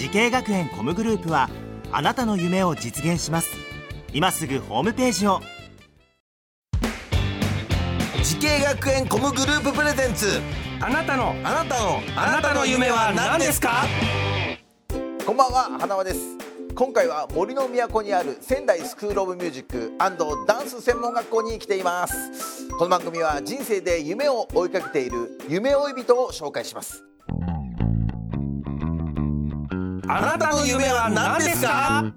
滋慶学園 COMグループはあなたの夢を実現します。今すぐホームページを。滋慶学園 COMグループプレゼンツ。あなたのあなたのあなたの夢は何ですか？こんばんは花輪です。今回は森の都にある仙台スクールオブミュージックダンス専門学校に来ています。この番組は人生で夢を追いかけている夢追い人を紹介しますあなたの夢は何ですか？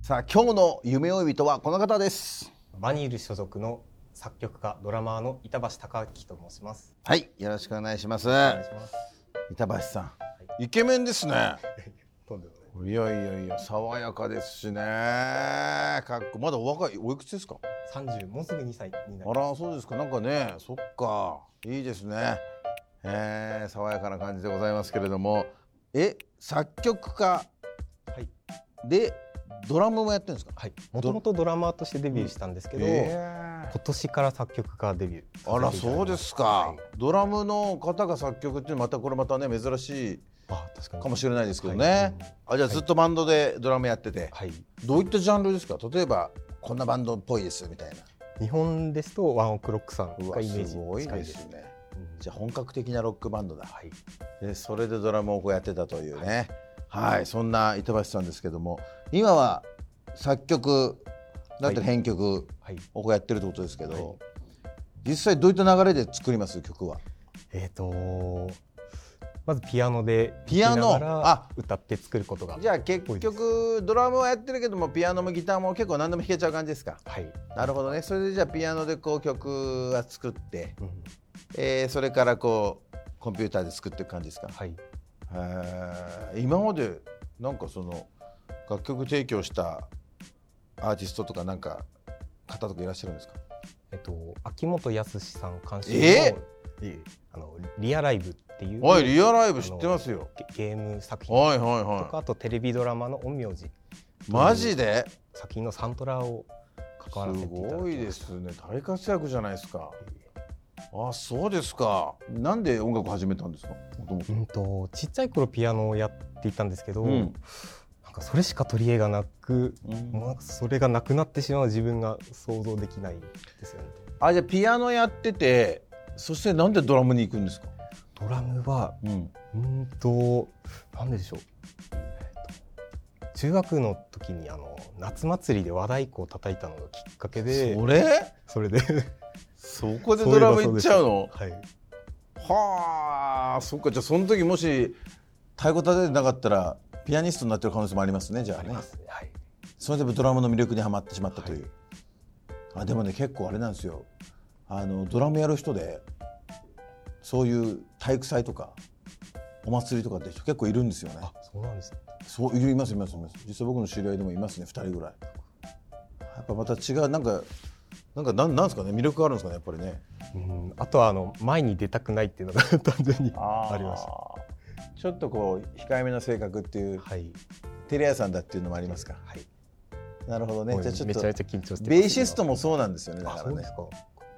さあ今日の夢追い人はこの方です。バニール所属の作曲家ドラマーの板橋貴明と申します。はいよろしくお願いします。お願いします。板橋さんイケメンですね。とんでもない。いやいやいや爽やかですしね。かっこまだお若いおいくつですか？三十もうすぐ二歳になありまらそうですか。なんかねそっか。いいですねえー、爽やかな感じでございますけれどもえ作曲家す。はい。でドラムもやってるんですか？はい。もともとドラマーとしてデビューしたんですけど、え今年から作曲家デビューあら。そうですか、はい。ドラムの方が作曲っていうのはまたこれまたね珍しいあ確かに。かもしれないですけどはい。ね、うんあじゃあずっとバンドでドラムやってて、はい。どういったジャンルですか？例えばこんなバンドっぽいですみたいな。日本ですとワンオクロックさんうわがイメージすごいです。ね。うんじゃあ本格的なロックバンドだ。はい。でそれでドラムをこうやってたというね。はい、そんな板橋さんですけども今は作曲だったり編曲はい。をこうやってるってことですけど、はい。実際どういった流れで作ります曲は？えっ、とまずピアノでピアノ？あ歌って作ることがじゃあ結局ドラムはやってるけどもピアノもギターも結構何でも弾けちゃう感じですか？はい。なるほどね。それでじゃあピアノでこう曲は作って、うんえーそれからこうコンピューターで作っていく感じですか？はい。へー。今までなんかその楽曲提供したアーティストとかなんか方とかいらっしゃるんですか？えっと、秋元康さん監修の,、え？あのリアライブっていうはいリアライブ知ってますよ。ゲゲーム作品。はいはいとか、はあとテレビドラマの「陰陽師いマジで？作品のサントラを関わらせすていただきました。ごいですね。大活躍じゃないですかあそうですか。なんで音楽始めたんですか？うんとちっちゃい頃ピアノをやっていたんですけど、うん。なんかそれしか取り柄がなく、うん。もうなんかそれがなくなってしまう自分が想像できないですよね。あじゃあピアノやっててそしてなんでドラムに行くんですか？ドラムはうん。うんとなんででしょう、えっと中学の時にあの夏祭りで和太鼓を叩いたのがきっかけでそれ？それでそこでドラム行っちゃうの？はい。はあそっかじゃあその時もし太鼓叩いてなかったらピアニストになってる可能性もありますねじゃあね。はい。それでドラムの魅力にはまってしまったという、あでもね結構あれなんですよ。あのドラムやる人でそういう体育祭とかお祭りとかって人結構いるんですよね。あそうなんですね。そういますいますいます。実際僕の知り合いでもいますね2人ぐらい。やっぱまた違うなんかなんかなんなんですかね魅力があるんですかねやっぱりね。うんあとはあの前に出たくないっていうのが 単純にありました。ちょっとこう控えめな性格っていうはい。テレ屋さんだっていうのもありますか？はい。なるほどね。じゃあちょっとめちゃめちゃ緊張してますベーシストもそうなんですよねだからね。あそうですか。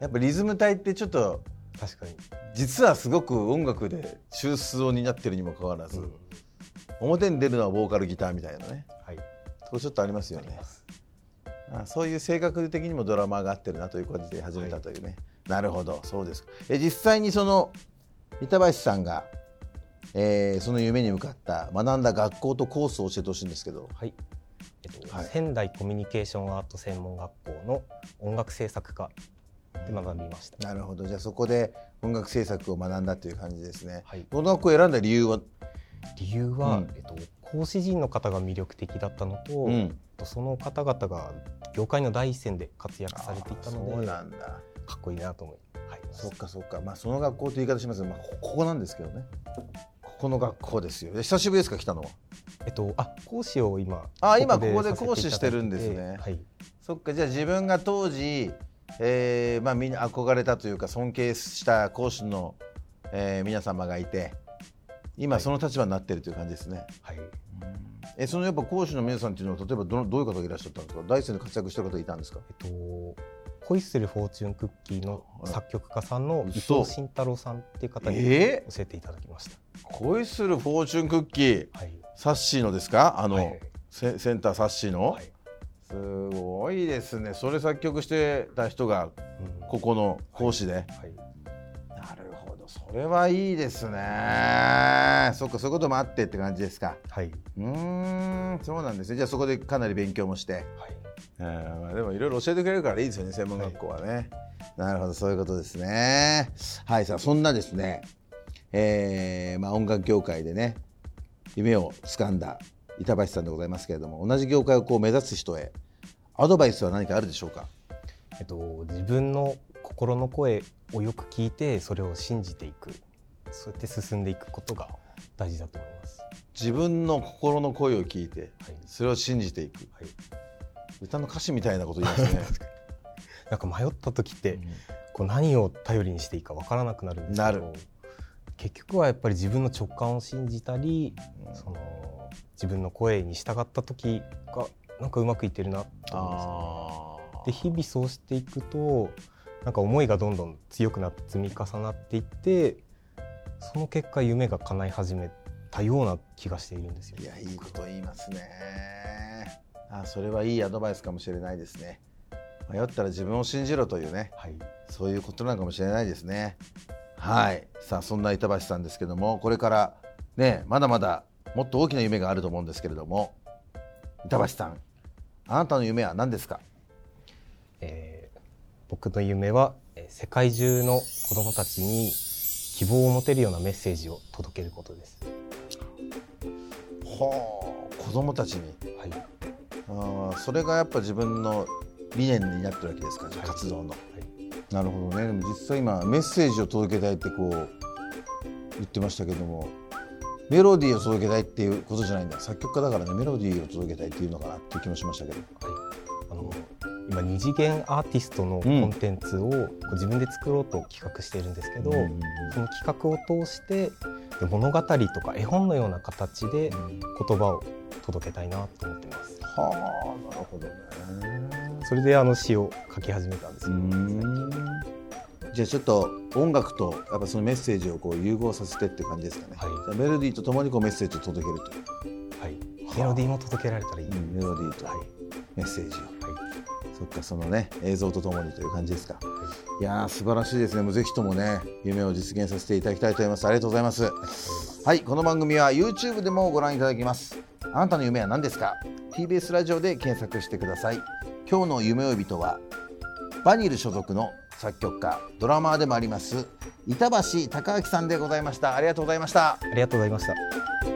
やっぱリズム隊ってちょっと確かに、実はすごく音楽で中枢を担ってるにもかかわらず、うん。表に出るのはボーカルギターみたいなね。はい。とこちょっとありますよねあそういう性格的にもドラマーが合ってるなという感じで始めたというね、なるほど。そうですか。え実際にその板橋さんが、えーその夢に向かった学んだ学校とコースを教えてほしいんですけど。はい。えっとはい。仙台コミュニケーションアート専門学校の音楽制作科で学びました、なるほど。じゃあそこで音楽制作を学んだという感じですね、はい。この学校を選んだ理由は、理由は、うん。えっと、講師陣の方が魅力的だったのと、うんとその方々が業界の第一線で活躍されていたのでなんだ。かっこいいなと思い、はい、そっかそっか。まあその学校という言い方しますが、まあ、こここなんですけどね。こここの学校ですよ。久しぶりですか来たのは？えっとあ講師を今あ今ここで講師してるんですね。はい。そっかじゃあ自分が当時、えーまあ、みんな憧れたというか尊敬した講師の、えー皆様がいて今その立場になってるという感じですね、はい。えそのやっぱ講師の皆さんっていうのは例えばどのどういう方がいらっしゃったんですか？大生で活躍してる方いたんですか？えっとホイッスルフォーチュンクッキーの作曲家さんの伊嘘。藤慎太郎さんっていう方にえ教えていただきました。恋するフォーチュンクッキー？はい。サッシーのですか？あの、はい。セセンターサッシーの、はい。すごいですね。それ作曲してた人がうん。ここの講師で、はい。れはいいですね。そっかそういうこともあってって感じですか。はい。うーんそうなんですね。じゃあそこでかなり勉強もして、はい。えーまあでもいろいろ教えてくれるからいいですよね専門学校はね、なるほどそういうことですね。はいさあそんなですね。えーまあ音楽業界でね夢を掴んだ板橋さんでございますけれども同じ業界をこう目指す人へアドバイスは何かあるでしょうか？えっと自分の心の声をよく聞いてそれを信じていく。そうやって進んでいくことが大事だと思います。自分の心の声を聞いてはい。それを信じていくはい。歌の歌詞みたいなこと言いますね なんか迷った時ってこう何を頼りにしていいかわからなくなるんですけど結局はやっぱり自分の直感を信じたり、その自分の声に従った時がなんかうまくいってるなと思うんですよね。あで日々そうしていくとなんか思いがどんどん強くなって積み重なっていってその結果夢が叶い始めたような気がしているんですよ。いやいいこと言いますね。あそれはいいアドバイスかもしれないですね。迷ったら自分を信じろというね。はい、そういうことなのかもしれないですね。はい。さあそんな板橋さんですけどもこれからねまだまだもっと大きな夢があると思うんですけれども板橋さんあなたの夢は何ですか？えー僕の夢はえー世界中の子どもたちに希望を持てるようなメッセージを届けることです。はあ子供たちに？はい、あーそれがやっぱ自分の理念になってるわけですかはい。活動の、はい。なるほどね。でも実際今メッセージを届けたいってこう言ってましたけどもメロディーを届けたいっていうことじゃないんだ。作曲家だからねメロディーを届けたいっていうのかなっていう気もしましたけど。あの今二次元アーティストのコンテンツを自分で作ろうと企画しているんですけど、うん。その企画を通してで物語とか絵本のような形で言葉を届けたいなと思ってます。はあなるほどね。それであの詩を書き始めたんですうよ。ん。じゃあちょっと音楽とやっぱそのメッセージをこう融合させてっていう感じですかね、はい。じゃあメロディーとともにこうメッセージを届けると。はい、メロディーも届けられたらいい。うんメロディーとはい。メッセージを、はいそっかそのね映像とともにという感じですか、いやー素晴らしいですね。もうぜひともね夢を実現させていただきたいと思います。ありがとうございます。はいこの番組は YouTube でもご覧いただけます。あなたの夢は何ですか？TBS ラジオで検索してください。今日の夢追い人はバニル所属の作曲家ドラマーでもあります板橋貴明さんでございました。ありがとうございました。ありがとうございました。